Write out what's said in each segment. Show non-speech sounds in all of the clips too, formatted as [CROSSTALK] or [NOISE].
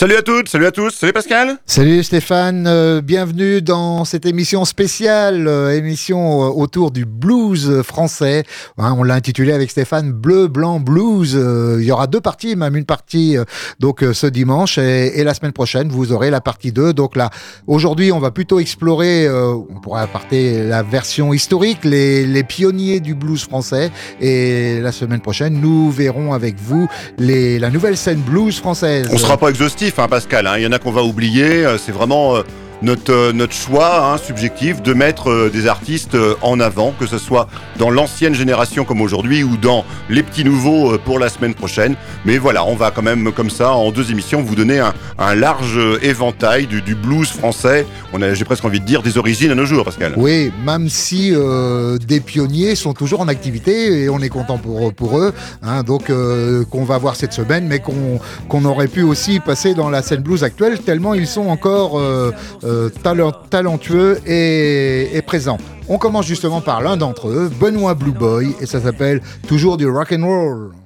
Salut à toutes, salut à tous, salut Pascal. Salut Stéphane, euh, bienvenue dans cette émission spéciale, euh, émission euh, autour du blues français. Hein, on l'a intitulé avec Stéphane Bleu, Blanc, Blues. il y aura deux parties, même une partie donc ce dimanche et, la semaine prochaine vous aurez la partie 2. Donc là, aujourd'hui on va plutôt explorer, on pourrait aparter la version historique, les, les, pionniers du blues français. Et la semaine prochaine nous verrons avec vous les, la nouvelle scène blues française. On sera pas exhaustif Hein, Pascal. Il y en a qu'on va oublier. Euh, c'est vraiment euh, notre, euh, notre choix hein, subjectif de mettre euh, des artistes euh, en avant, que ce soit dans l'ancienne génération comme aujourd'hui ou dans les petits nouveaux pour la semaine prochaine. Mais voilà, on va quand même comme ça en deux émissions vous donner un, un large éventail du, du, blues français. J'ai presque envie de dire des origines à nos jours, Pascal. Oui, même si euh, des pionniers sont toujours en activité et on est content pour, pour eux. Hein, donc euh, qu'on va voir cette semaine, mais qu'on, qu'on aurait pu aussi passer dans la scène blues actuelle tellement ils sont encore euh, euh, talentueux et, et présents. On commence justement par l'un d'entre eux, Benoît Blue Boy, et ça s'appelle Toujours du rock and roll.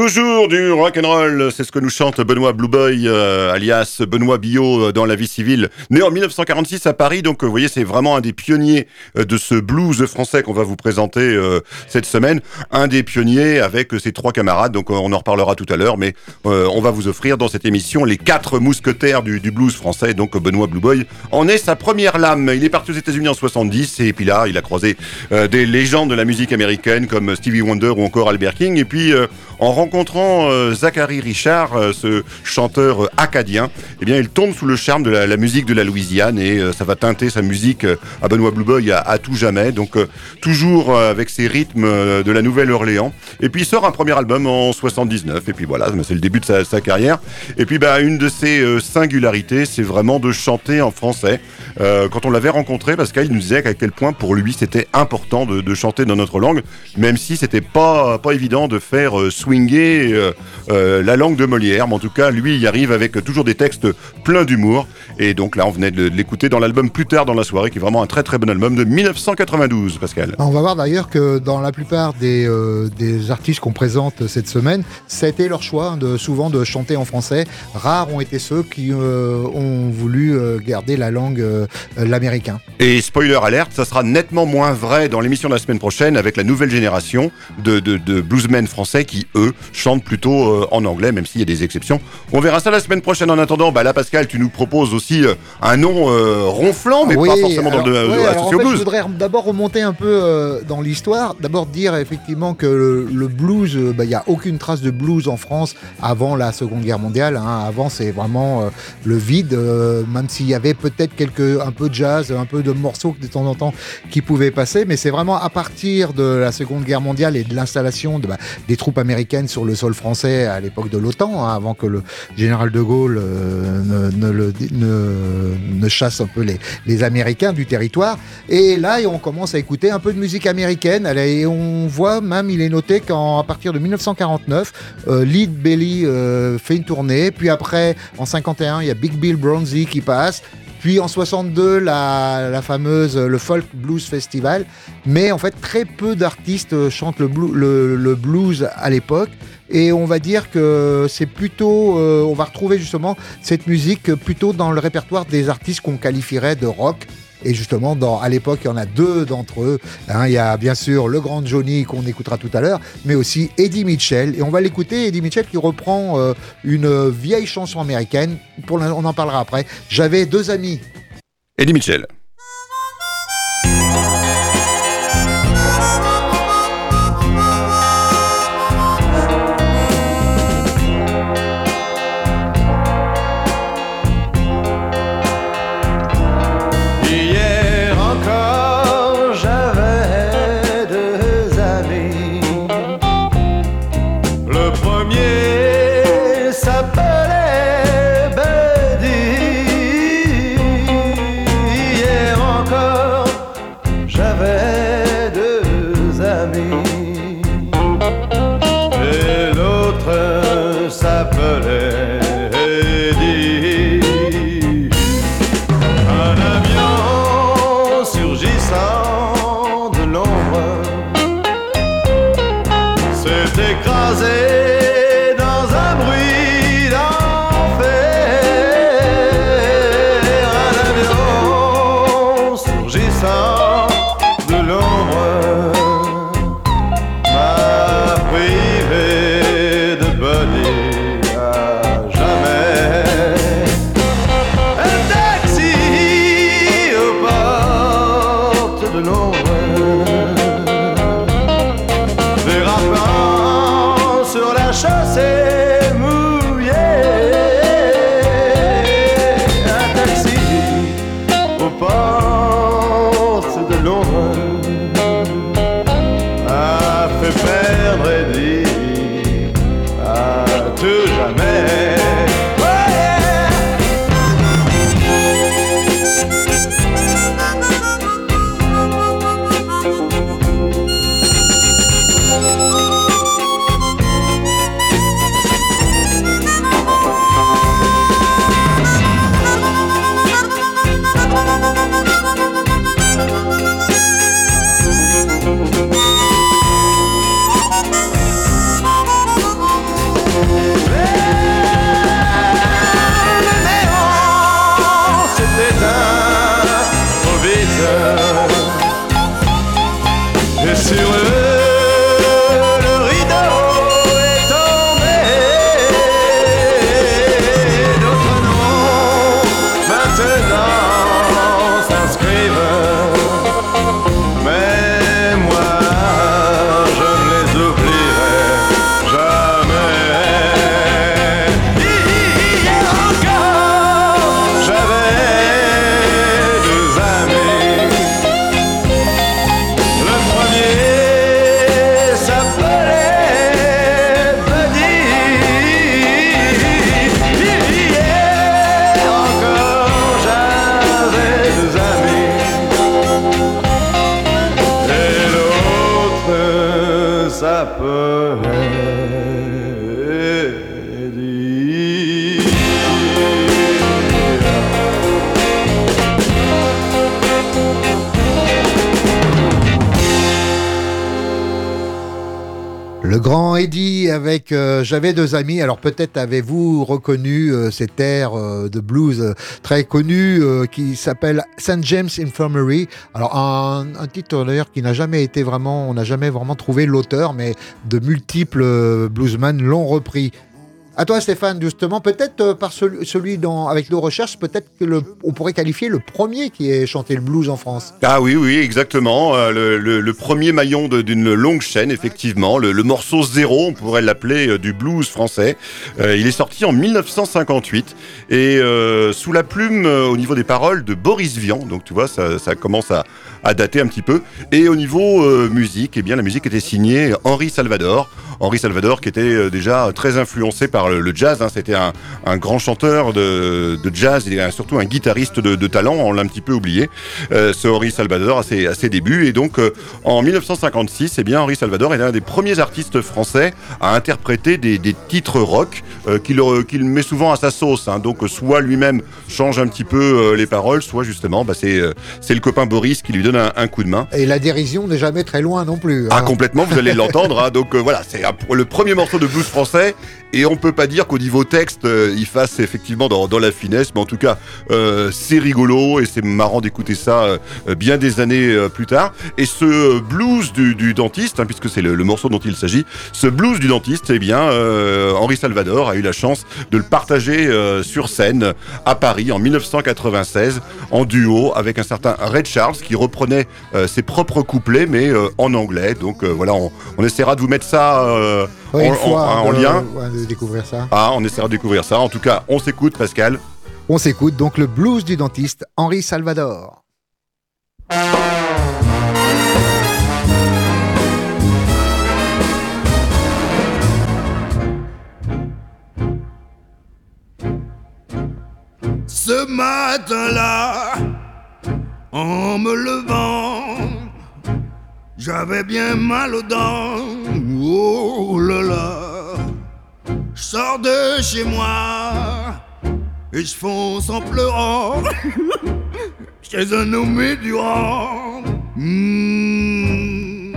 Toujours du rock and roll, c'est ce que nous chante Benoît Blueboy, euh, alias Benoît Billot euh, dans la vie civile. Né en 1946 à Paris, donc euh, vous voyez, c'est vraiment un des pionniers de ce blues français qu'on va vous présenter cette semaine. Un des pionniers avec ses trois camarades, donc on en reparlera tout à l'heure, mais on va vous offrir dans cette émission les quatre mousquetaires du, blues français. Donc Benoît Blueboy en est sa première lame. Il est parti aux États-Unis en 70 et puis là, il a croisé des légendes de la musique américaine comme Stevie Wonder ou encore Albert King. Et puis en rencontrant euh, Zachary Richard, euh, ce chanteur euh, acadien, eh bien, il tombe sous le charme de la, musique de la Louisiane et ça va teinter sa musique à Benoît Blueboy à, tout jamais. Donc, toujours avec ses rythmes de la Nouvelle-Orléans. Et puis, il sort un premier album en 79. Et puis voilà, c'est le début de sa, carrière. Et puis, bah, une de ses singularités, c'est vraiment de chanter en français. quand on l'avait rencontré, Pascal il nous disait à quel point pour lui c'était important de, chanter dans notre langue, même si c'était pas pas évident de faire swinger euh, euh, la langue de Molière. Mais en tout cas, lui, il arrive avec toujours des textes pleins d'humour. Et donc là, on venait de l'écouter dans l'album Plus tard dans la soirée, qui est vraiment un très très bon album de 1992, Pascal. On va voir d'ailleurs que dans la plupart des, euh, des artistes qu'on présente cette semaine, c'était leur choix de, souvent de chanter en français. Rares ont été ceux qui ont voulu garder la langue l'américain. Et spoiler alerte, ça sera nettement moins vrai dans l'émission de la semaine prochaine avec la nouvelle génération de, de, de bluesmen français qui, eux, chante plutôt euh, en anglais, même s'il y a des exceptions. On verra ça la semaine prochaine. En attendant, bah là, Pascal, tu nous proposes aussi euh, un nom euh, ronflant, mais pas forcément dans le, associé blues. Je voudrais d'abord remonter un peu dans l'histoire. D'abord dire effectivement que le, blues, bah, il n'y a aucune trace de blues en France avant la Seconde Guerre mondiale. Hein. Avant, c'est vraiment le vide, même s'il y avait peut-être quelques un peu de jazz, un peu de morceaux de temps en temps qui pouvaient passer, mais c'est vraiment à partir de la Seconde Guerre mondiale et de l'installation de, bah, des troupes américaines sur le sol français à l'époque de l'OTAN, hein, avant que le général de Gaulle euh, ne, chasse un peu les, Américains du territoire. Et là, on commence à écouter un peu de musique américaine. Et on voit même, il est noté qu'à partir de 1949, euh, Lead Belly euh, fait une tournée. Puis après, en 51, il y a Big Bill Bronzy qui passe. Puis en 62, la, fameuse le Folk Blues Festival. Mais en fait, très peu d'artistes chantent le, le, blues à l'époque. Et on va dire que c'est plutôt, euh, on va retrouver justement cette musique plutôt dans le répertoire des artistes qu'on qualifierait de rock. Et justement, à l'époque, il y en a deux d'entre eux. Hein. il y a bien sûr le grand Johnny qu'on écoutera tout à l'heure, mais aussi Eddie Mitchell. Et on va l'écouter, Eddie Mitchell qui reprend euh, une vieille chanson américaine. On en parlera après. J'avais deux amis. Eddie Mitchell. the Lord. Grand Eddie avec euh, J'avais deux amis. Alors peut-être avez-vous reconnu euh, cet air euh, de blues très connu qui s'appelle St. James Infirmary. Alors un, un titre d'ailleurs qui n'a jamais été vraiment, on n'a jamais vraiment trouvé l'auteur, mais de multiples bluesmen l'ont repris. À toi Stéphane, justement, peut-être euh, par celui, avec nos recherches, peut-être que le, on pourrait qualifier le premier qui ait chanté le blues en France. Ah oui, oui, exactement. Euh, le, premier maillon d'une longue chaîne, effectivement. Le, morceau zéro, on pourrait l'appeler euh, du blues français. il est sorti en 1958 et sous la plume, au niveau des paroles, de Boris Vian. Donc tu vois, ça, ça commence à, à, dater un petit peu. Et au niveau musique, eh bien, la musique était signée Henri Salvador. Henri Salvador qui était déjà très influencé par le, jazz. Hein. C'était un, grand chanteur de, jazz et surtout un guitariste de, talent. On l'a un petit peu oublié. Euh, ce Henri Salvador à ses, à ses, débuts. Et donc euh, en 1956, eh bien, Henri Salvador est l'un des premiers artistes français à interpréter des, titres rock euh, qu'il met souvent à sa sauce. Hein. Donc soit lui-même change un petit peu les paroles, soit justement bah, c'est le copain Boris qui lui donne un, coup de main. Et la dérision n'est jamais très loin non plus. Ah complètement, vous allez l'entendre. Donc voilà, c'est le premier morceau de blues français et on peut dire qu'au niveau texte, euh, il fasse effectivement dans, la finesse, mais en tout cas, euh, c'est rigolo et c'est marrant d'écouter ça euh, bien des années plus tard. Et ce blues du, dentiste, hein, puisque c'est le, morceau dont il s'agit, ce blues du dentiste, eh bien, Henri Salvador a eu la chance de le partager sur scène à Paris en 1996 en duo avec un certain Red Charles qui reprenait ses propres couplets mais en anglais. Donc voilà, on, essaiera de vous mettre ça en, lien. de découvrir ça. Ah, on essaiera de découvrir ça. En tout cas, on s'écoute, Pascal. On s'écoute donc le blues du dentiste Henri Salvador. Ce matin-là, en me levant, j'avais bien mal aux dents. Oh là là. Je sors de chez moi et je fonce en pleurant [LAUGHS] chez un nommé Durand. Mmh.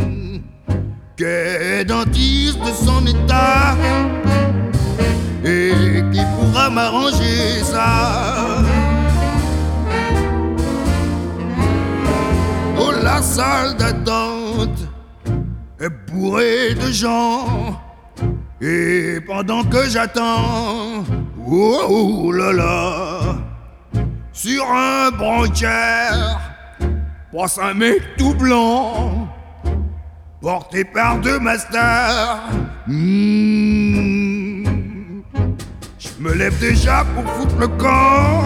Qu'est dentiste de son état et qui pourra m'arranger ça? Oh la salle d'attente est bourrée de gens. Et pendant que j'attends, oh, là là, sur un branquière, passe un mec tout blanc, porté par deux masters. Hmm. Je me lève déjà pour foutre le camp,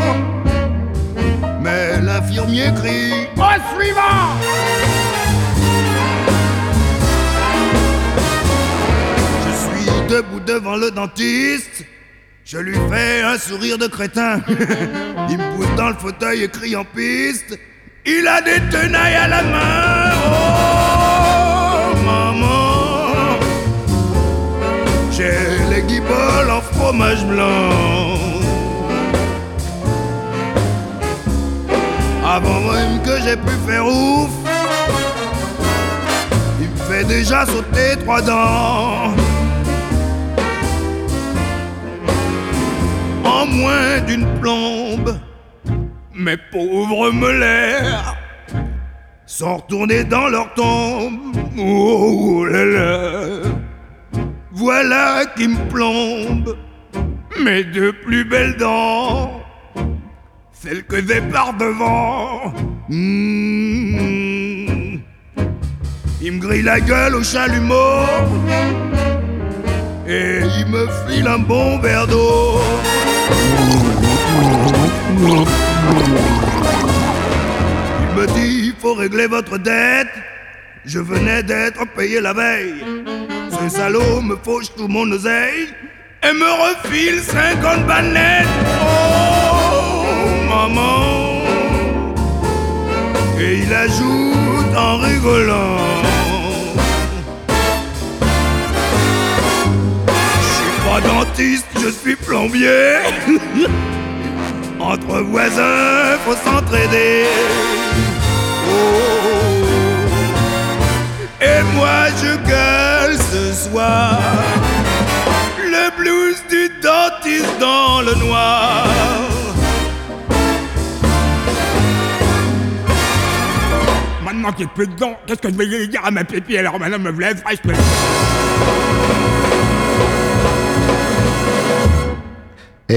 mais l'infirmier crie Au suivant! Debout devant le dentiste. Je lui fais un sourire de crétin. [LAUGHS] Il me pousse dans le fauteuil et crie en piste. Il a des tenailles à la main. Oh, maman. J'ai les guiboles en fromage blanc. Avant même que j'ai pu faire ouf, il me fait déjà sauter trois dents. Moins d'une plombe. Mes pauvres molaires sont retournés dans leur tombe. Oh là là, voilà qui me plombe mes deux plus belles dents, celles que j'ai par devant. Mmh. Il me grille la gueule au chalumeau et il me file un bon verre d'eau. Il me dit, il faut régler votre dette. Je venais d'être payé la veille. Ce salaud me fauche tout mon oseille et me refile 50 balles Oh, maman. Et il ajoute en rigolant. Je suis pas dentiste, je suis plombier. Entre voisins, faut s'entraider. Oh. Et moi je gueule ce soir le blues du dentiste dans le noir. Maintenant qu'il n'y plus de dents, qu'est-ce que je vais dire à ma pépi alors maintenant me lève fraîche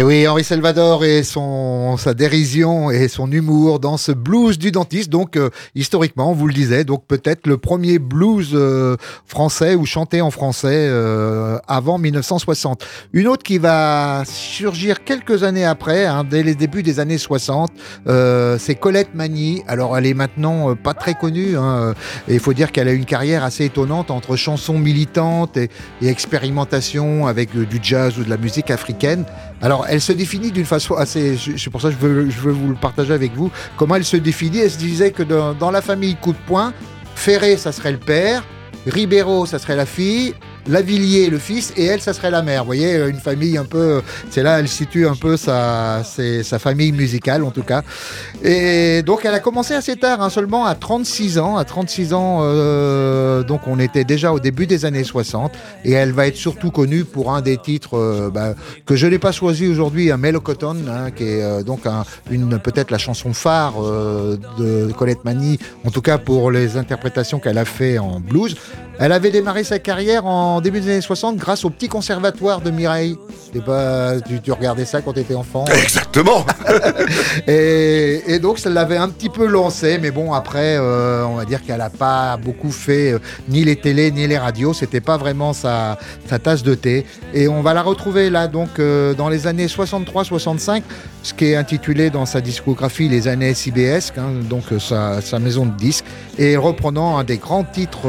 Et eh oui, Henri Salvador et son, sa dérision et son humour dans ce blues du dentiste. Donc, euh, historiquement, on vous le disait, donc peut-être le premier blues euh, français ou chanté en français euh, avant 1960. Une autre qui va surgir quelques années après, hein, dès les débuts des années 60, c'est Colette Magny. Alors, elle est maintenant pas très connue. Hein, et il faut dire qu'elle a une carrière assez étonnante entre chansons militantes et, et expérimentation avec du jazz ou de la musique africaine. Alors, elle se définit d'une façon assez. C'est pour ça que je veux, vous le partager avec vous. Comment elle se définit? Elle se disait que dans, dans la famille coup de poing, Ferré, ça serait le père, Ribeiro, ça serait la fille, Lavillier, le fils, et elle, ça serait la mère. Vous voyez, une famille un peu. C'est là, elle situe un peu sa, sa famille musicale, en tout cas. Et donc, elle a commencé assez tard, hein, seulement à 36 ans. À 36 ans, euh, donc on était déjà au début des années 60. Et elle va être surtout connue pour un des titres euh, bah, que je n'ai pas choisi aujourd'hui, un Melocoton, hein, qui est euh, donc une peut-être la chanson phare de Colette Mani, en tout cas pour les interprétations qu'elle a fait en blues. Elle avait démarré sa carrière en début des années 60 grâce au petit conservatoire de Mireille. Pas, tu, tu, regardais ça quand tu étais enfant. Exactement. [LAUGHS] et, donc ça l'avait un petit peu lancé, mais bon après, euh, on va dire qu'elle n'a pas beaucoup fait euh, ni les télés ni les radios. C'était pas vraiment sa, sa, tasse de thé. Et on va la retrouver là donc euh, dans les années 63-65, ce qui est intitulé dans sa discographie les années CBS, hein, donc sa, sa, maison de disques, et reprenant un des grands titres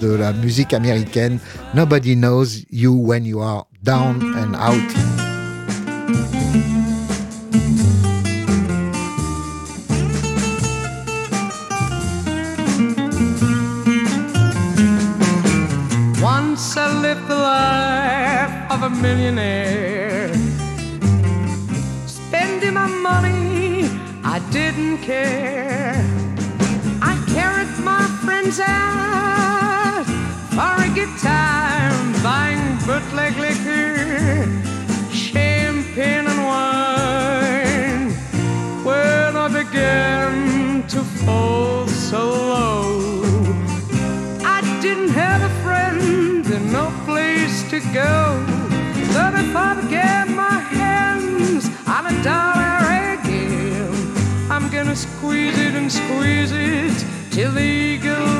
de la musique américaine, Nobody Knows You When You Are Down and Out. Squeeze it? Till the eagle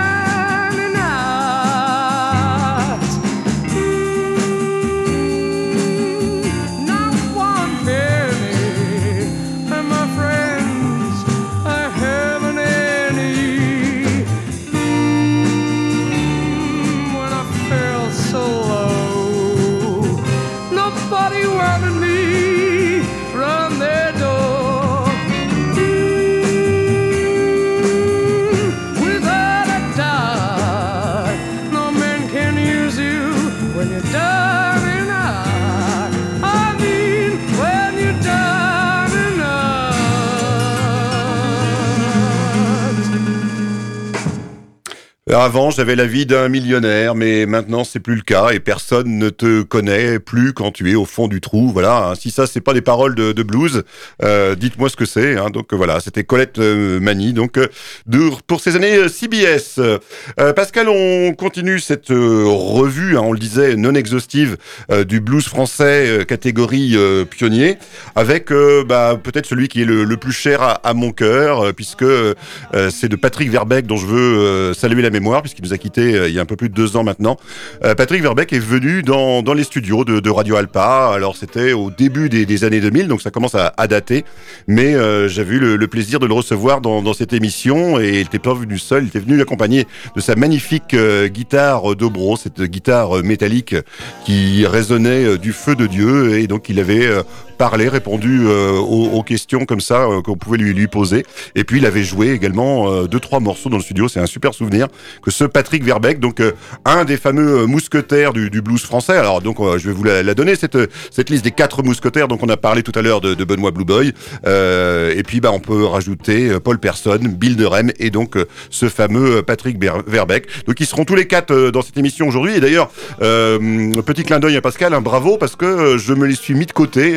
Avant, j'avais la vie d'un millionnaire, mais maintenant, c'est plus le cas et personne ne te connaît plus quand tu es au fond du trou. Voilà. hein. Si ça, c'est pas des paroles de, blues, euh, dites-moi ce que c'est. hein. Donc voilà, c'était Colette euh, Mani. Donc euh, pour ces années euh, CBS. Pascal, on continue cette revue, hein, on le disait, non exhaustive du blues français catégorie pionnier, avec bah, peut-être celui qui est le, plus cher à, à mon cœur, puisque c'est de Patrick Verbeck dont je veux saluer la mémoire, puisqu'il nous a quitté euh, il y a un peu plus de deux ans maintenant. Euh, Patrick Verbeck est venu dans, les studios de, Radio Alpa. Alors c'était au début des, années 2000, donc ça commence à, à dater. Mais euh, j'avais eu le, plaisir de le recevoir dans, cette émission et il n'était pas venu seul, il était venu accompagné de sa magnifique euh, guitare Dobro, cette guitare métallique qui résonnait du feu de Dieu et donc il avait parlé, répondu aux, questions comme ça qu'on pouvait lui, poser. Et puis il avait joué également deux trois morceaux dans le studio. C'est un super souvenir que ce Patrick Verbeck, donc euh, un des fameux euh, mousquetaires du, blues français. Alors donc euh, je vais vous la, donner cette cette liste des quatre mousquetaires. Donc on a parlé tout à l'heure de, de Benoît Blue Boy. Euh, et puis bah on peut rajouter Paul Person, Bill de Rem et donc ce fameux Patrick Verbeck. Donc ils seront tous les quatre dans cette émission aujourd'hui. Et d'ailleurs petit clin d'œil à Pascal, un bravo parce que je me les suis mis de côté.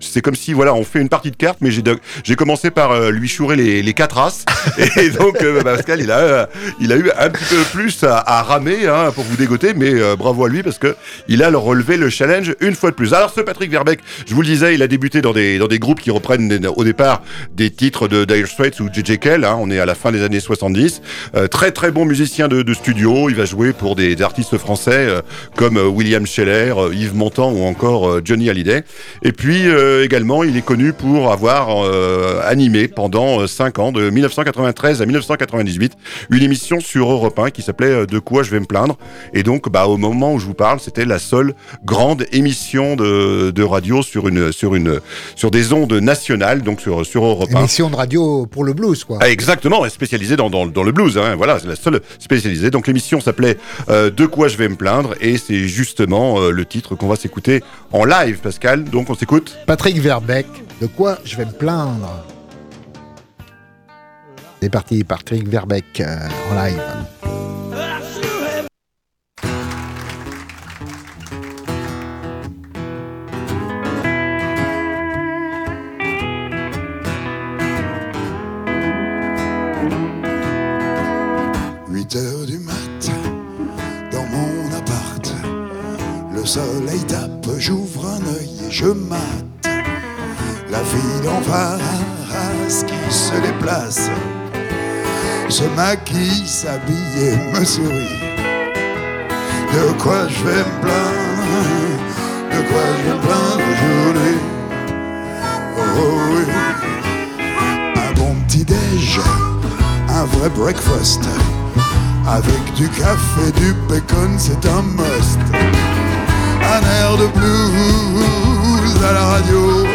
C'est comme si voilà on fait une partie de cartes, mais j'ai commencé par lui chourer les, quatre as. [LAUGHS] Et donc euh, Pascal il a il a eu un petit peu plus à, à ramer hein, pour vous dégoter, mais euh, bravo à lui parce que il a le relevé le challenge une fois de plus. Alors ce Patrick Verbeck, je vous le disais, il a débuté dans des dans des groupes qui reprennent au départ des titres de Dire Straits ou J.J. Kell. hein, on est à la fin des années 70. Euh, très très bon musicien de, de studio. Il va jouer pour des, artistes français euh, comme euh, William Scheller, euh, Yves Montand ou encore euh, Johnny Hallyday. Et puis également, il est connu pour avoir animé pendant 5 ans, de 1993 à 1998, une émission sur Europe 1 qui s'appelait euh, De quoi je vais me plaindre. Et donc, bah, au moment où je vous parle, c'était la seule grande émission de, de radio sur une sur une sur des ondes nationales, donc sur sur Europe 1. Émission de radio pour le blues, quoi. Ah, exactement, spécialisée dans, dans, dans le blues. Hein, voilà, c'est la seule spécialisée. Donc l'émission s'appelait euh, De quoi je vais me plaindre, et c'est justement euh, le titre qu'on va s'écouter en live, Pascal. Donc on s'écoute. Patrick Verbeck, de quoi je vais me plaindre C'est parti, Patrick Verbeck euh, en live. Huit heures du matin, dans mon appart, le soleil tape, j'ouvre un œil et je mate. La fille en face qui se déplace, se maquille, s'habille et me sourit. De quoi je vais me plaindre, de quoi je vais me plaindre aujourd'hui? Oh oui, un bon petit déj, un vrai breakfast. Avec du café, du bacon, c'est un must. Un air de blues à la radio.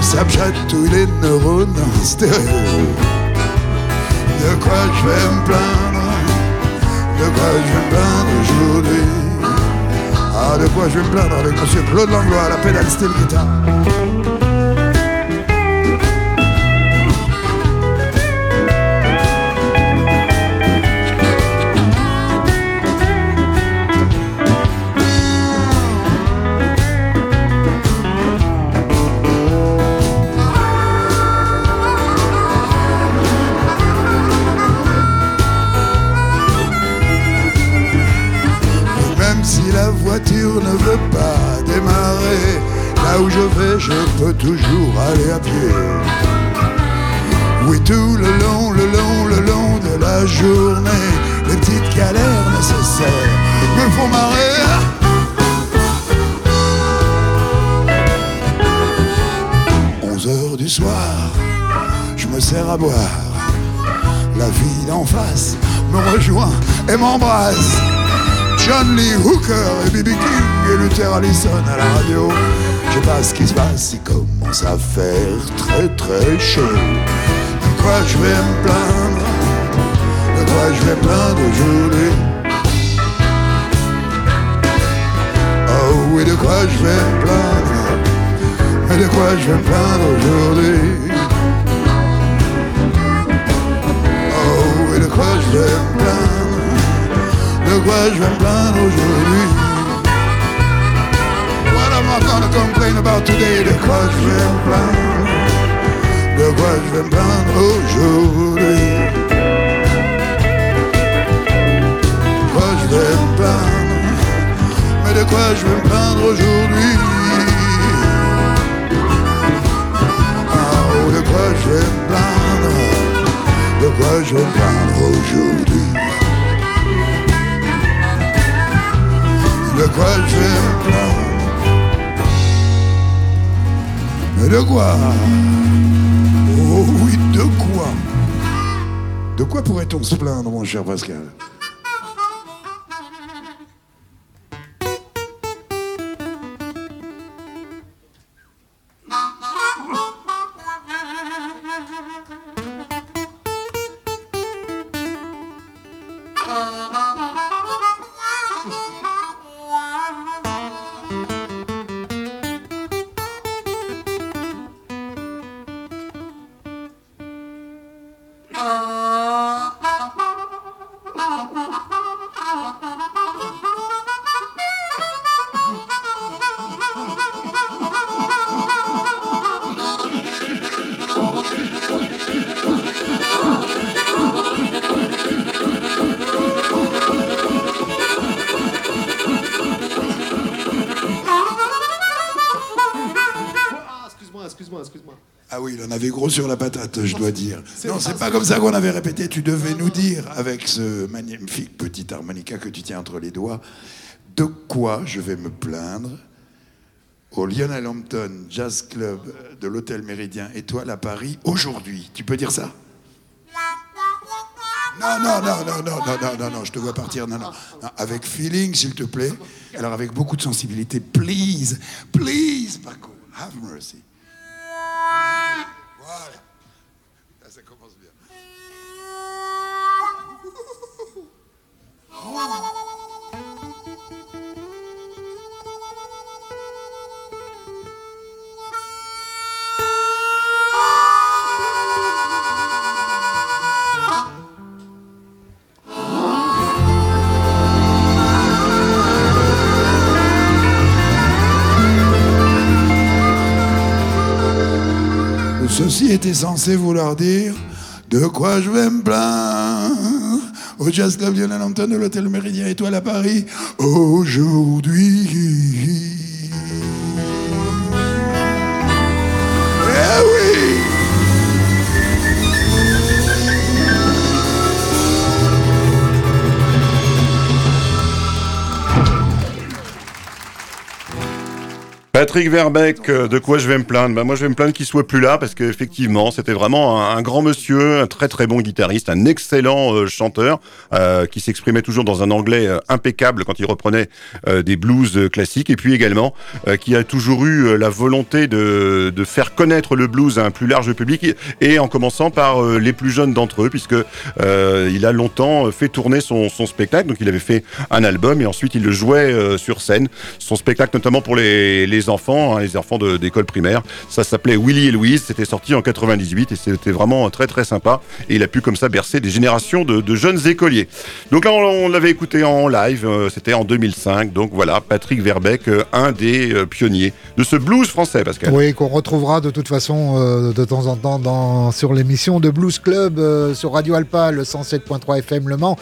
Ça me chatouille les neurones en stéréo. De quoi je vais me plaindre? De quoi je vais me plaindre aujourd'hui? Ah, de quoi je vais me plaindre avec Monsieur Claude Langlois à la pédale style guitare? Et m'embrasse. John Lee Hooker et B.B. King et Luther Allison à la radio. Je sais pas ce qui se passe, il commence à faire très très chaud. De quoi je vais me plaindre? De quoi je vais plaindre aujourd'hui? Oh oui, de quoi je vais me plaindre? Mais de quoi je vais me plaindre aujourd'hui? Oh oui, de quoi je vais me plaindre? De quoi je vais me plaindre aujourd'hui? What am I gonna complain about today. De quoi je vais me plaindre? De quoi je vais me plaindre aujourd'hui? De quoi je vais me plaindre? Mais de quoi je vais me plaindre aujourd'hui? Ah, oh, de quoi je vais me plaindre? De quoi je vais me plaindre aujourd'hui? De quoi je plaindre Mais de quoi Oh oui, de quoi. De quoi pourrait-on se plaindre, mon cher Pascal? Excuse-moi, excuse-moi, excuse-moi. Ah oui, il en avait gros sur la patate, je dois dire. Non, c'est pas comme ça qu'on avait répété. Tu devais nous dire, avec ce magnifique petit harmonica que tu tiens entre les doigts, de quoi je vais me plaindre au Lionel Hampton Jazz Club de l'Hôtel Méridien Étoile à Paris aujourd'hui. Tu peux dire ça? Non, non, non, non, non, non, non, non, non, je te vois partir. Non, non, non, avec feeling, s'il te plaît. Alors, avec beaucoup de sensibilité. Please, please, Paco, have mercy. Voilà. Là, ça bien. Ceci était censé vouloir dire de quoi je vais me plaindre? Au Jazz Club Lionel Hampton de l'Hôtel Méridien Étoile à Paris aujourd'hui. Eh Patrick Verbeck, euh, de quoi je vais me plaindre? Bah, Moi, je vais me plaindre qu'il soit plus là parce qu'effectivement, c'était vraiment un, grand monsieur, un très très bon guitariste, un excellent euh, chanteur euh, qui s'exprimait toujours dans un anglais impeccable quand il reprenait des blues classiques et puis également qui a toujours eu la volonté de, de faire connaître le blues à un plus large public et en commençant par les plus jeunes d'entre eux puisque il a longtemps fait tourner son, spectacle. Donc, il avait fait un album et ensuite il le jouait sur scène. Son spectacle notamment pour les enfants, hein, les enfants d'école primaire. Ça s'appelait Willy et Louise. C'était sorti en 98 et c'était vraiment très très sympa. Et il a pu comme ça bercer des générations de, jeunes écoliers. Donc là, on, l'avait écouté en live. euh, C'était en 2005. Donc voilà, Patrick Verbeck, euh, un des euh, pionniers de ce blues français, Pascal. Oui, qu'on retrouvera de toute façon de temps en temps sur l'émission de Blues Club sur Radio Alpa, le 107.3 FM Le Mans.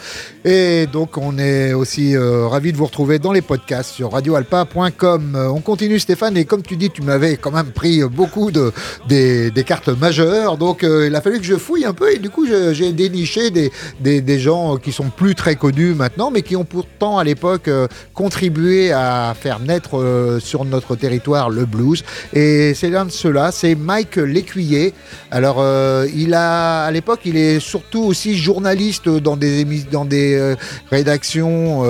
Et donc, on est aussi ravis de vous retrouver dans les podcasts sur radioalpa.com. On continue, Stéphane, et comme tu dis, tu m'avais quand même pris beaucoup de, des, cartes majeures. Donc, euh, il a fallu que je fouille un peu, et du coup, j'ai déniché des, des, des gens qui sont plus très connus maintenant, mais qui ont pourtant à l'époque euh, contribué à faire naître euh, sur notre territoire le blues. Et c'est l'un de ceux-là, c'est Mike Lécuyer. Alors, il a, à l'époque, il est surtout aussi journaliste dans des, dans des rédactions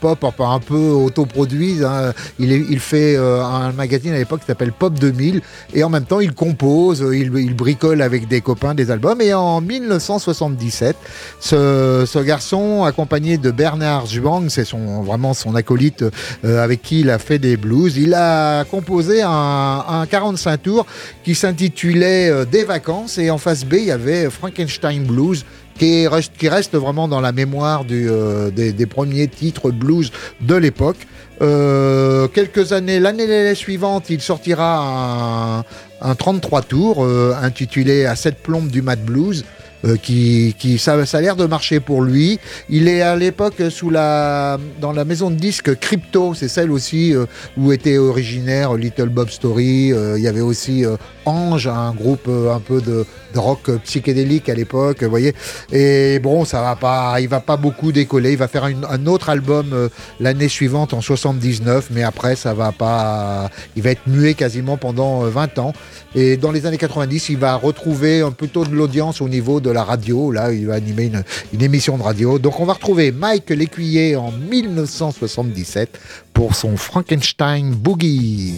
pop, un peu autoproduites. hein. Il, il fait euh, un magazine à l'époque qui s'appelle Pop 2000. Et en même temps, il compose, il, bricole avec des copains des albums. Et en 1977, ce, garçon, accompagné de Bernard Juang, c'est son, vraiment son acolyte euh, avec qui il a fait des blues, il a composé un, un 45 tours qui s'intitulait euh, Des vacances. Et en face B, il y avait Frankenstein Blues qui, reste, vraiment dans la mémoire euh, des premiers titres blues de l'époque. Euh, quelques années, l'année suivante, il sortira un, un 33 tours euh, intitulé À cette plombe du Mad Blues. Euh, qui, qui ça, ça a l'air de marcher pour lui. Il est à l'époque sous la dans la maison de disques Crypto, c'est celle aussi euh, où était originaire Little Bob Story. Euh, il y avait aussi euh, Ange, un groupe un peu de, de rock psychédélique à l'époque, vous voyez. Et bon, ça va pas, il va pas beaucoup décoller. Il va faire un autre album l'année suivante en 79, mais après ça va pas, il va être muet quasiment pendant euh, 20 ans. Et dans les années 90, il va retrouver un plutôt de l'audience au niveau de la radio. Là, il va animer une, une émission de radio. Donc on va retrouver Mike Lécuyer en 1977 pour son Frankenstein Boogie.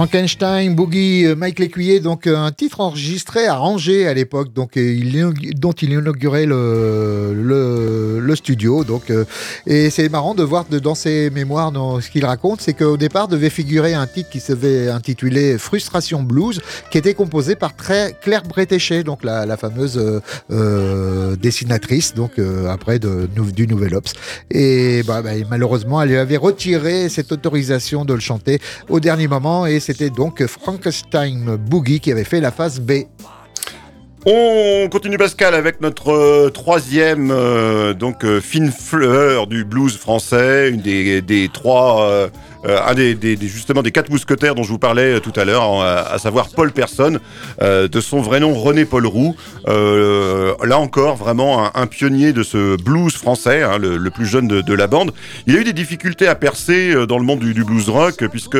Frankenstein, Boogie, euh, Mike Lécuyer, donc euh, un titre enregistré à Angers à l'époque, dont il inaugurait le, le studio. Donc, euh, et c'est marrant de voir de- dans ses mémoires, dans ce qu'il raconte, c'est qu'au départ devait figurer un titre qui se devait intituler Frustration Blues, qui était composé par très Claire Bretéché, donc la, la fameuse euh, euh, dessinatrice, donc euh, après de, du Nouvel Ops. Et bah, bah, malheureusement, elle avait retiré cette autorisation de le chanter au dernier moment et c'était donc Frankenstein Boogie qui avait fait la phase B. On continue Pascal avec notre euh, troisième euh, donc euh, fine fleur du blues français, une des, des trois, euh, un des, justement des quatre mousquetaires dont je vous parlais euh, tout à l'heure, en, à, savoir Paul Person, euh, de son vrai nom René Paul Roux. Euh, là encore vraiment un, pionnier de ce blues français, hein, le, plus jeune de, la bande. Il a eu des difficultés à percer euh, dans le monde du, blues rock puisque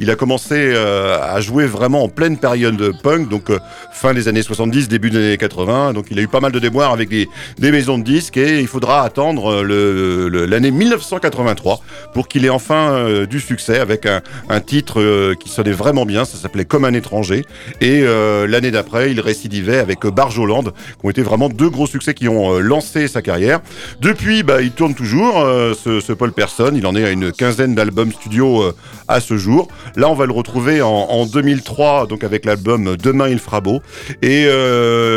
il a commencé euh, à jouer vraiment en pleine période punk, donc euh, fin des années 70, début des années 80. Donc il a eu pas mal de déboires avec des, maisons de disques et il faudra attendre euh, l'année 1983 pour qu'il ait enfin euh, du succès avec un, titre euh, qui sonnait vraiment bien, ça s'appelait Comme un étranger. Et euh, l'année d'après, il récidivait avec Barge Hollande, qui ont été vraiment deux gros succès qui ont euh, lancé sa carrière. Depuis, bah, il tourne toujours, ce, Paul Person. Il en est à une quinzaine d'albums studio à ce jour. Là, on va le retrouver en, en 2003, donc avec l'album Demain il fera beau. Et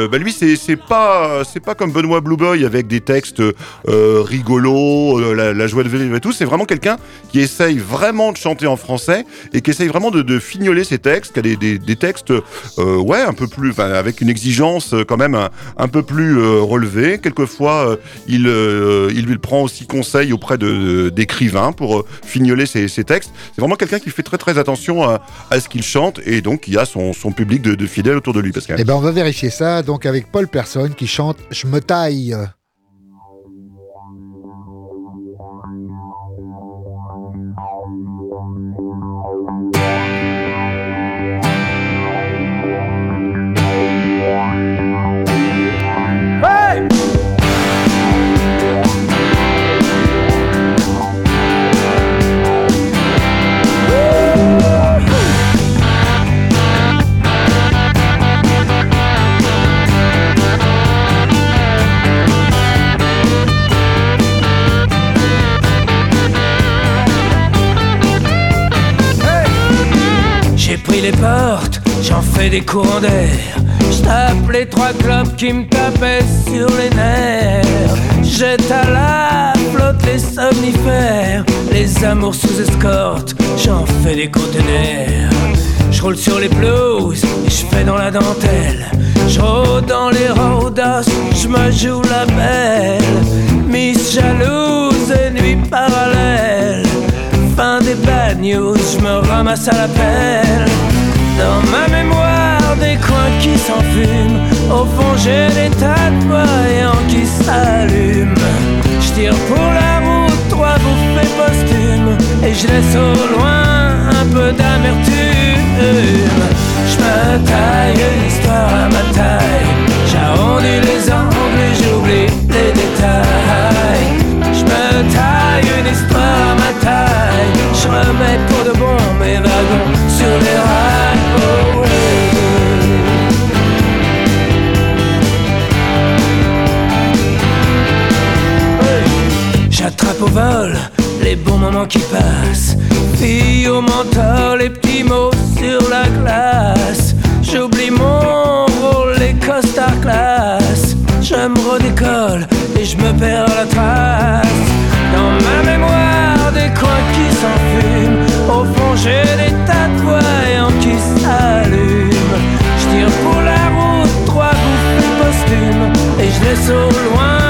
bah, lui, c'est pas c'est pas comme Benoît Blue Boy avec des textes rigolos, la joie de vivre et tout. C'est vraiment quelqu'un qui essaye vraiment de chanter en français et qui essaye vraiment de, de fignoler ses textes, qui a des, textes euh, ouais un peu plus, avec une exigence euh, quand même un, un peu plus euh, relevée. Quelquefois, il il lui prend aussi conseil auprès de de- d'écrivains pour fignoler ses, textes. C'est vraiment quelqu'un qui fait très très attention à, ce qu'il chante et donc qui a son, son public de, fidèles autour de lui. Pascal. Eh ben, on va vérifier ça donc avec Paul Person qui chante Je me taille. Fais des courants d'air. Je tape les trois clubs qui me tapaient sur les nerfs. Jette à la flotte les somnifères, les amours sous escorte, j'en fais des conteneurs. Je roule sur les blues et je fais dans la dentelle. Je dans les rodas, je me joue la belle. Miss jalouse et nuit parallèle. Fin des bad news, je me ramasse à la pelle. Dans ma mémoire, des coins qui s'enfument. Au fond, j'ai des tas de voyants qui s'allument. Je tire pour la route, trois bouffées posthumes. Et je laisse au loin un peu d'amertume. Je me taille une histoire à ma taille. J'arrondis les angles et j'oublie les détails. Je me taille une histoire à ma taille. Je remets pour de bon mes wagons sur les rails. Les bons moments qui passent. Fille au mentor, les petits mots sur la glace. J'oublie mon rôle, les costards classe. Je me redécolle et je me perds la trace. Dans ma mémoire, des coins qui s'enfument. Au fond, j'ai des tas de voyants qui s'allument. Je tire pour la route, trois bouffées posthumes. Et je laisse au loin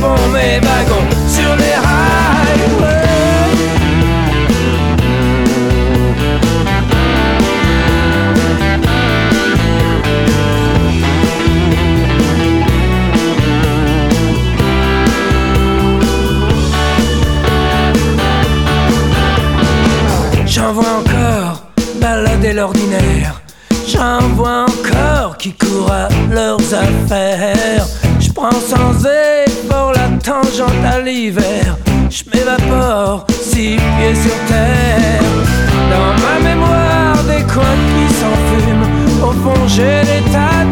bon mes wagons sur les rails. L'hiver. Je m'évapore, six pieds sur terre. Dans ma mémoire, des coins qui s'enfument. Au fond, j'ai des tas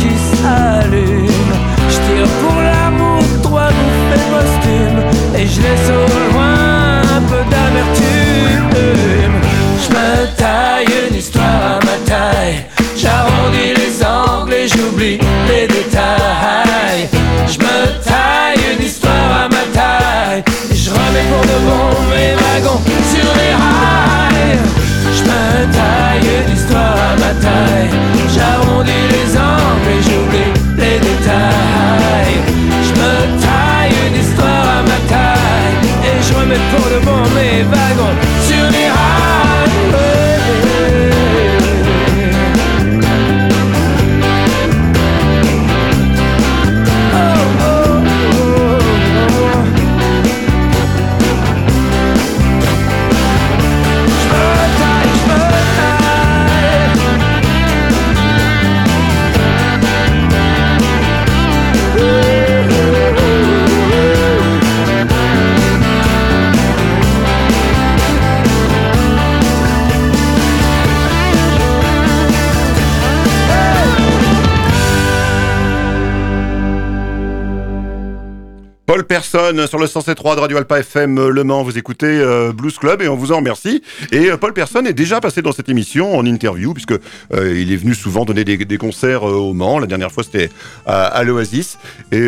qui s'allument. Je tire pour la route, trois bouffées posthumes. Et je laisse au loin un peu d'amertume. Je me taille une histoire à ma taille. J'arrondis les angles et j'oublie les détails. Je me taille une histoire. Pour de bon mes wagons sur les rails. Je me taille une histoire à ma taille. J'arrondis les angles Sur le 107.3 de Radio Alpa FM euh, Le Mans. Vous écoutez euh, Blues Club et on vous en remercie. Et euh, Paul Persson est déjà passé dans cette émission en interview puisque euh, il est venu souvent donner des, des concerts au Mans. La dernière fois c'était à, à l'Oasis. Et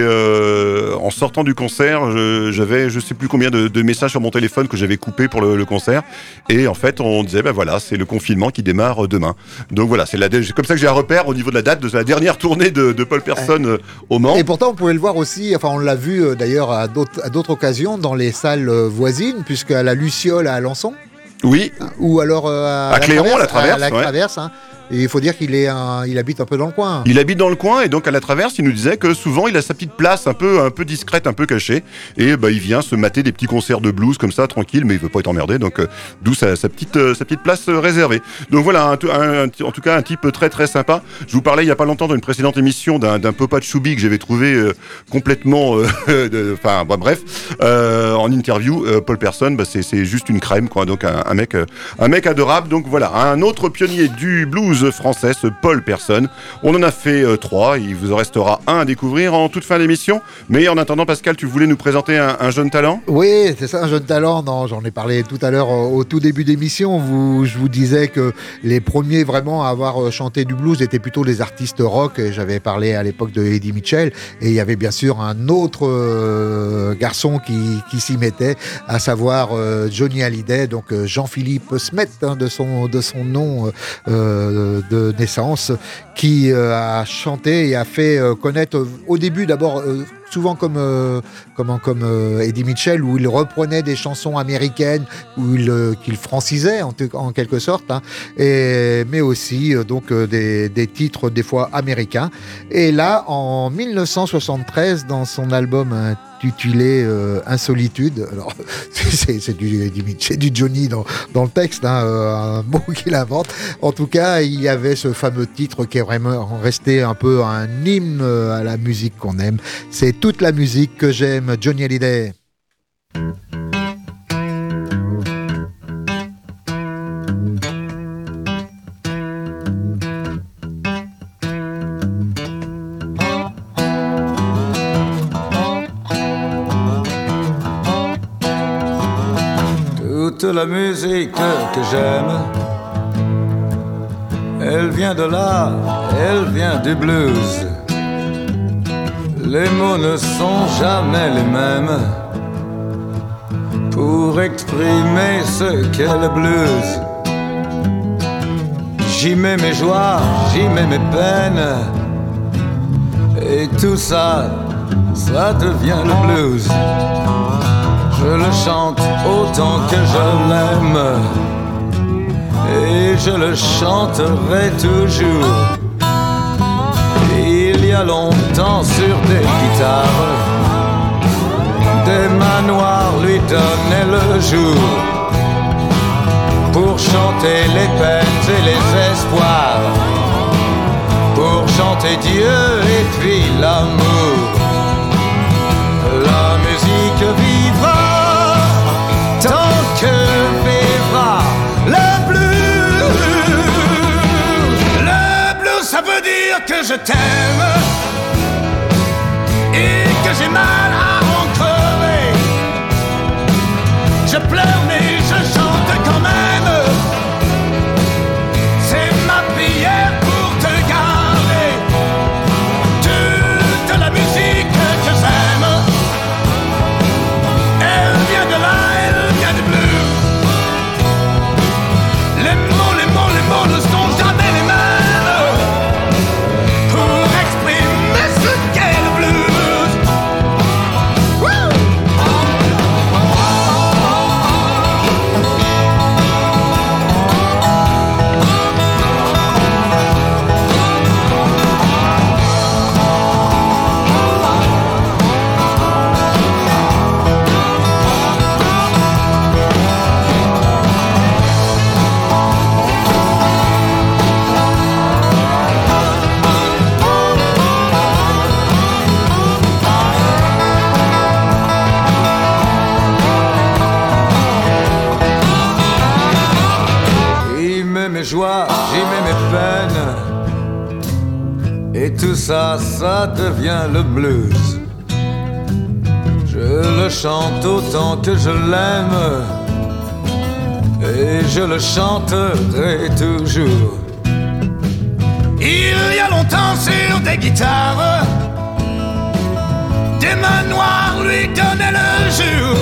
en sortant du concert, je- j'avais je sais plus combien de, de messages sur mon téléphone que j'avais coupé pour le, le concert. Et en fait, on disait ben voilà, c'est le confinement qui démarre demain. Donc voilà, c'est comme ça que j'ai un repère au niveau de la date de la dernière tournée de, de Paul Persson euh, au Mans. Et pourtant, on pouvait le voir aussi, enfin, on l'a vu d'ailleurs à à d'autres occasions dans les salles voisines, puisque à la Luciole à Alençon, Oui, ou alors euh, à, À la Traverse, à la ouais. Traverse, hein. Il faut dire qu'il habite un peu dans le coin. Il habite dans le coin et donc à la traverse, il nous disait que souvent il a sa petite place un peu, discrète, un peu cachée. Et bah, il vient se mater des petits concerts de blues comme ça, tranquille, mais il veut pas être emmerdé. Donc euh, d'où sa, sa petite, euh, sa petite place euh, réservée. Donc voilà, en tout cas un type très très sympa. Je vous parlais il y a pas longtemps dans une précédente émission d'un d'un Popa de Choubi que j'avais trouvé complètement, [LAUGHS] enfin bah, bref, en interview, Paul Person, bah, c'est juste une crème quoi. Donc un mec adorable. Donc voilà, un autre pionnier du blues français, ce Paul Person. On en a fait euh, trois. Il vous en restera un à découvrir en toute fin d'émission. Mais en attendant, Pascal, tu voulais nous présenter un, un jeune talent? Oui, c'est ça, un jeune talent. Non, j'en ai parlé tout à l'heure euh, au tout début d'émission. Je vous disais que les premiers vraiment à avoir euh, chanté du blues étaient plutôt les artistes rock. J'avais parlé à l'époque de Eddie Mitchell. Et il y avait bien sûr un autre garçon qui, s'y mettait, à savoir Johnny Hallyday, donc Jean-Philippe Smet hein, de, son, de son nom de naissance, qui euh, a chanté et a fait euh, connaître euh, au début d'abord souvent comme euh, comme euh, Eddie Mitchell où il reprenait des chansons américaines où il euh, qu'il francisait en, quelque sorte hein, mais aussi donc des, titres des fois américains. Et là en 1973 dans son album intitulé euh, Insolitude alors [LAUGHS] c'est du Johnny dans, le texte hein, un [LAUGHS] mot qu'il invente. En tout cas il y avait ce fameux titre qui est vraiment resté un peu un hymne à la musique qu'on aime. C'est toute la musique que j'aime, Johnny Hallyday. Toute la musique que j'aime, elle vient de là, elle vient du blues. Les mots ne sont jamais les mêmes pour exprimer ce qu'est le blues. J'y mets mes joies, j'y mets mes peines, et tout ça, ça devient le blues. Je le chante autant que je l'aime et je le chanterai toujours. Il y a longtemps sur des guitares, des manoirs lui donnaient le jour pour chanter les peines et les espoirs, pour chanter Dieu et puis l'amour. La musique vivra tant que vivra le blues. Le blues, ça veut dire que je t'aime j'ai mal à en crever. Je pleure mais ça, ça devient le blues. Je le chante autant que je l'aime. Et je le chanterai toujours. Il y a longtemps sur des guitares, des mains noires lui donnaient le jour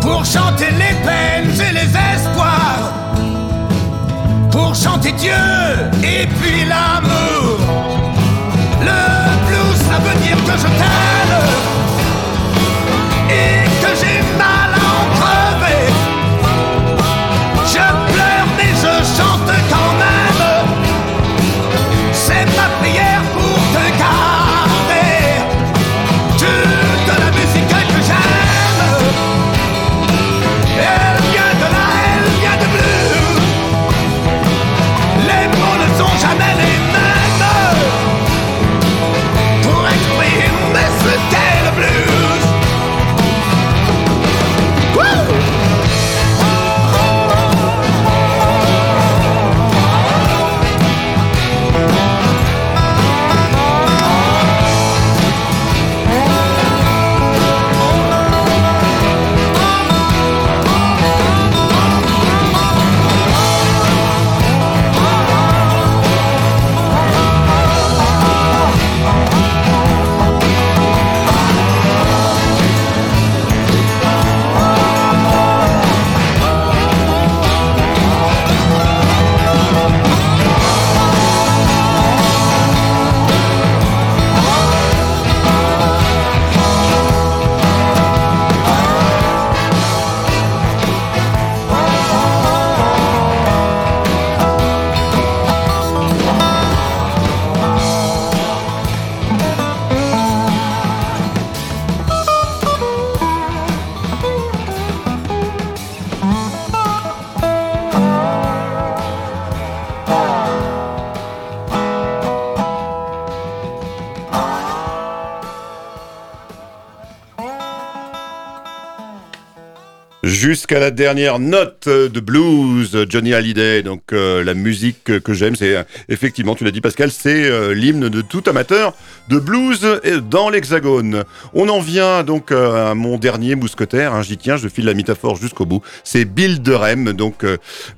pour chanter les peines et les espoirs, pour chanter Dieu et puis l'amour. Le blues, ça veut dire que je Jusqu'à la dernière note de blues, Johnny Hallyday. Donc euh, la musique que, j'aime, c'est euh, effectivement, tu l'as dit Pascal, c'est euh, l'hymne de tout amateur de blues dans l'Hexagone. On en vient donc à mon dernier mousquetaire. hein, J'y tiens, je file la métaphore jusqu'au bout. C'est Bill de Rem, donc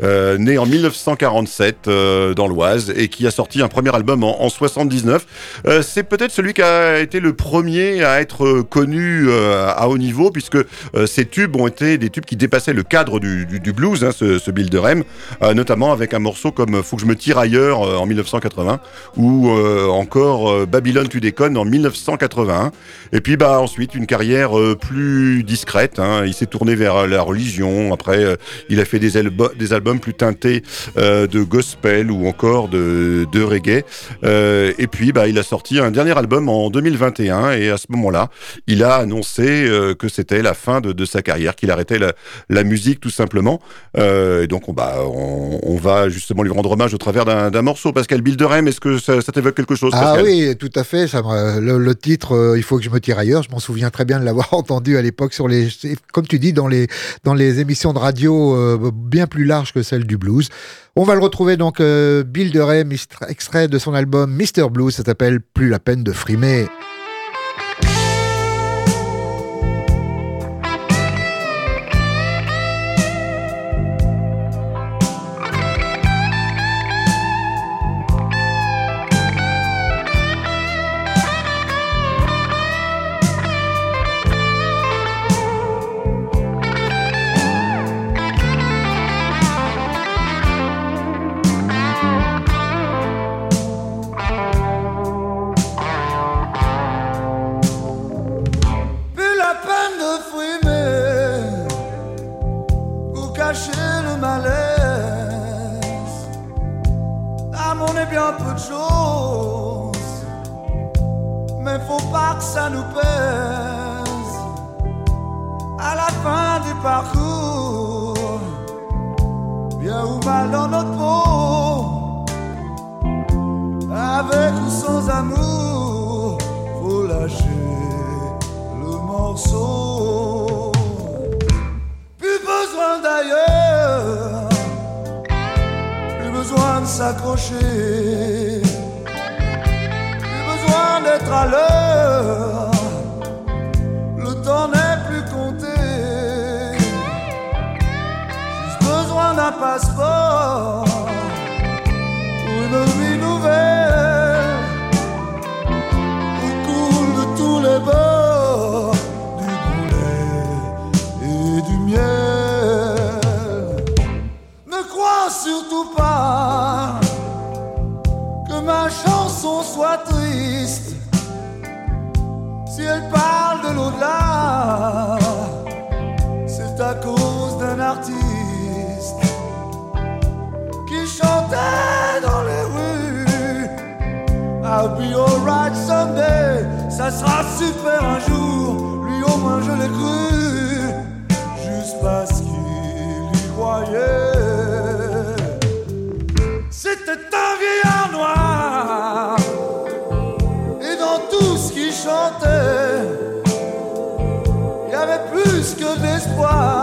né en 1947 euh, dans l'Oise et qui a sorti un premier album en, en 79. Euh, c'est peut-être celui qui a été le premier à être connu à haut niveau puisque ces tubes ont été des tubes qui dépassaient le cadre du, du- du blues, hein, ce, ce Bill de Rem, euh, notamment avec un morceau comme Faut que je me tire ailleurs euh, en 1980 ou euh, encore euh, Babylone tu déconnes en 1981. Et puis bah ensuite une carrière euh, plus discrète. hein. Il s'est tourné vers la religion. Après, il a fait des, albums plus teintés de gospel ou encore de, de reggae. Et puis bah il a sorti un dernier album en 2021 et à ce moment-là, il a annoncé que c'était la fin de, de sa carrière, qu'il arrêtait la, la musique tout simplement. Euh, et donc on, bah, on, on va justement lui rendre hommage au travers d'un morceau. Pascal Bilderem, est-ce que ça, ça t'évoque quelque chose Ah oui, tout à fait. Ça me- le, le titre, euh, il faut que je me tire ailleurs. Je m'en souviens très bien de l'avoir [LAUGHS] entendu à l'époque sur les, comme tu dis, dans les dans les émissions de radio euh, bien plus larges que celles du blues. On va le retrouver donc mistra- extrait de son album Mr Blues. Ça s'appelle Plus la peine de frimer. Passeport pour une vie nouvelle où coule de tous les bords du bon lait et du miel. Ne crois surtout pas que ma chanson soit triste si elle parle de l'au-delà. C'est à cause d'un artiste dans les rues. I'll be alright someday. Ça sera super un jour. Lui au moins je l'ai cru. Juste parce qu'il y croyait. C'était un vieillard noir. Et dans tout ce qu'il chantait, il y avait plus que d'espoir.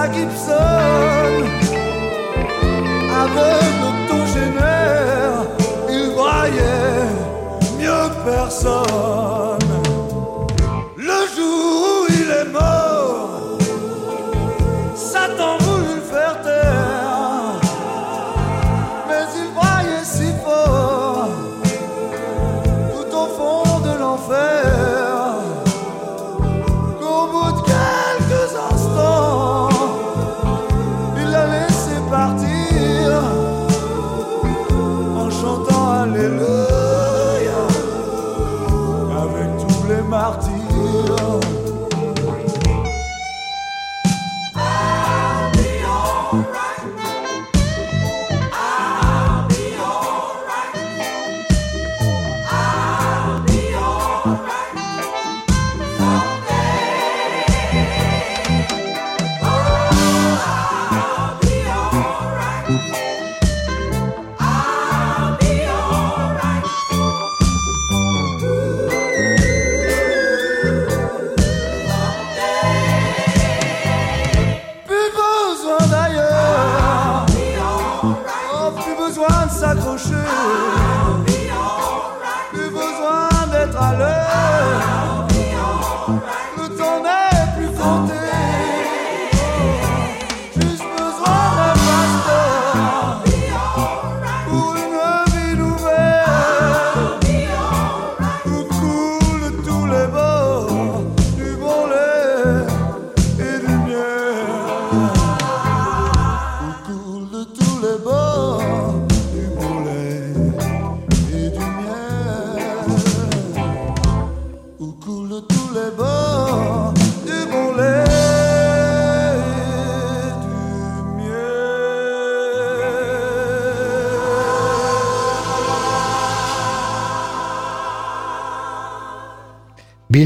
Sa Gibson. Aveugle octogénaire, il braillait mieux que personne. Tous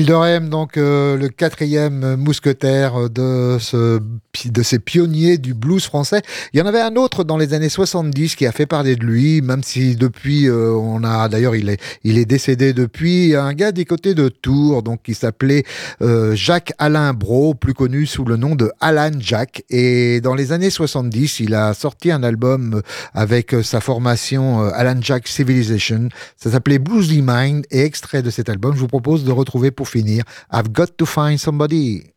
Bill Durham, donc euh, le quatrième mousquetaire de, ce, de ces pionniers du blues français. Il y en avait un autre dans les années 70 qui a fait parler de lui, même si depuis, euh, on a d'ailleurs, il est, il est décédé depuis, un gars des côtés de Tours, donc qui s'appelait euh, Jacques Alain Bro, plus connu sous le nom de Alan Jack. Et dans les années 70, il a sorti un album avec sa formation euh, Alan Jack Civilization. Ça s'appelait Bluesy Mind et extrait de cet album, je vous propose de retrouver pour finir I've Got to Find Somebody.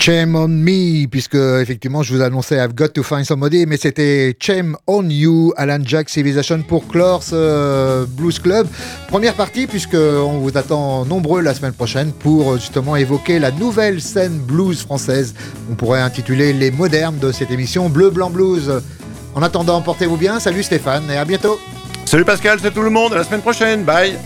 Shame on me, puisque effectivement je vous annonçais I've got to find somebody, mais c'était Shame on you, Alan Jack Civilization pour clore euh, Blues Club. Première partie, puisque on vous attend nombreux la semaine prochaine pour euh, justement évoquer la nouvelle scène blues française. On pourrait intituler les modernes de cette émission Bleu Blanc Blues. En attendant, portez-vous bien. Salut Stéphane et à bientôt. Salut Pascal, c'est tout le monde. À la semaine prochaine. Bye.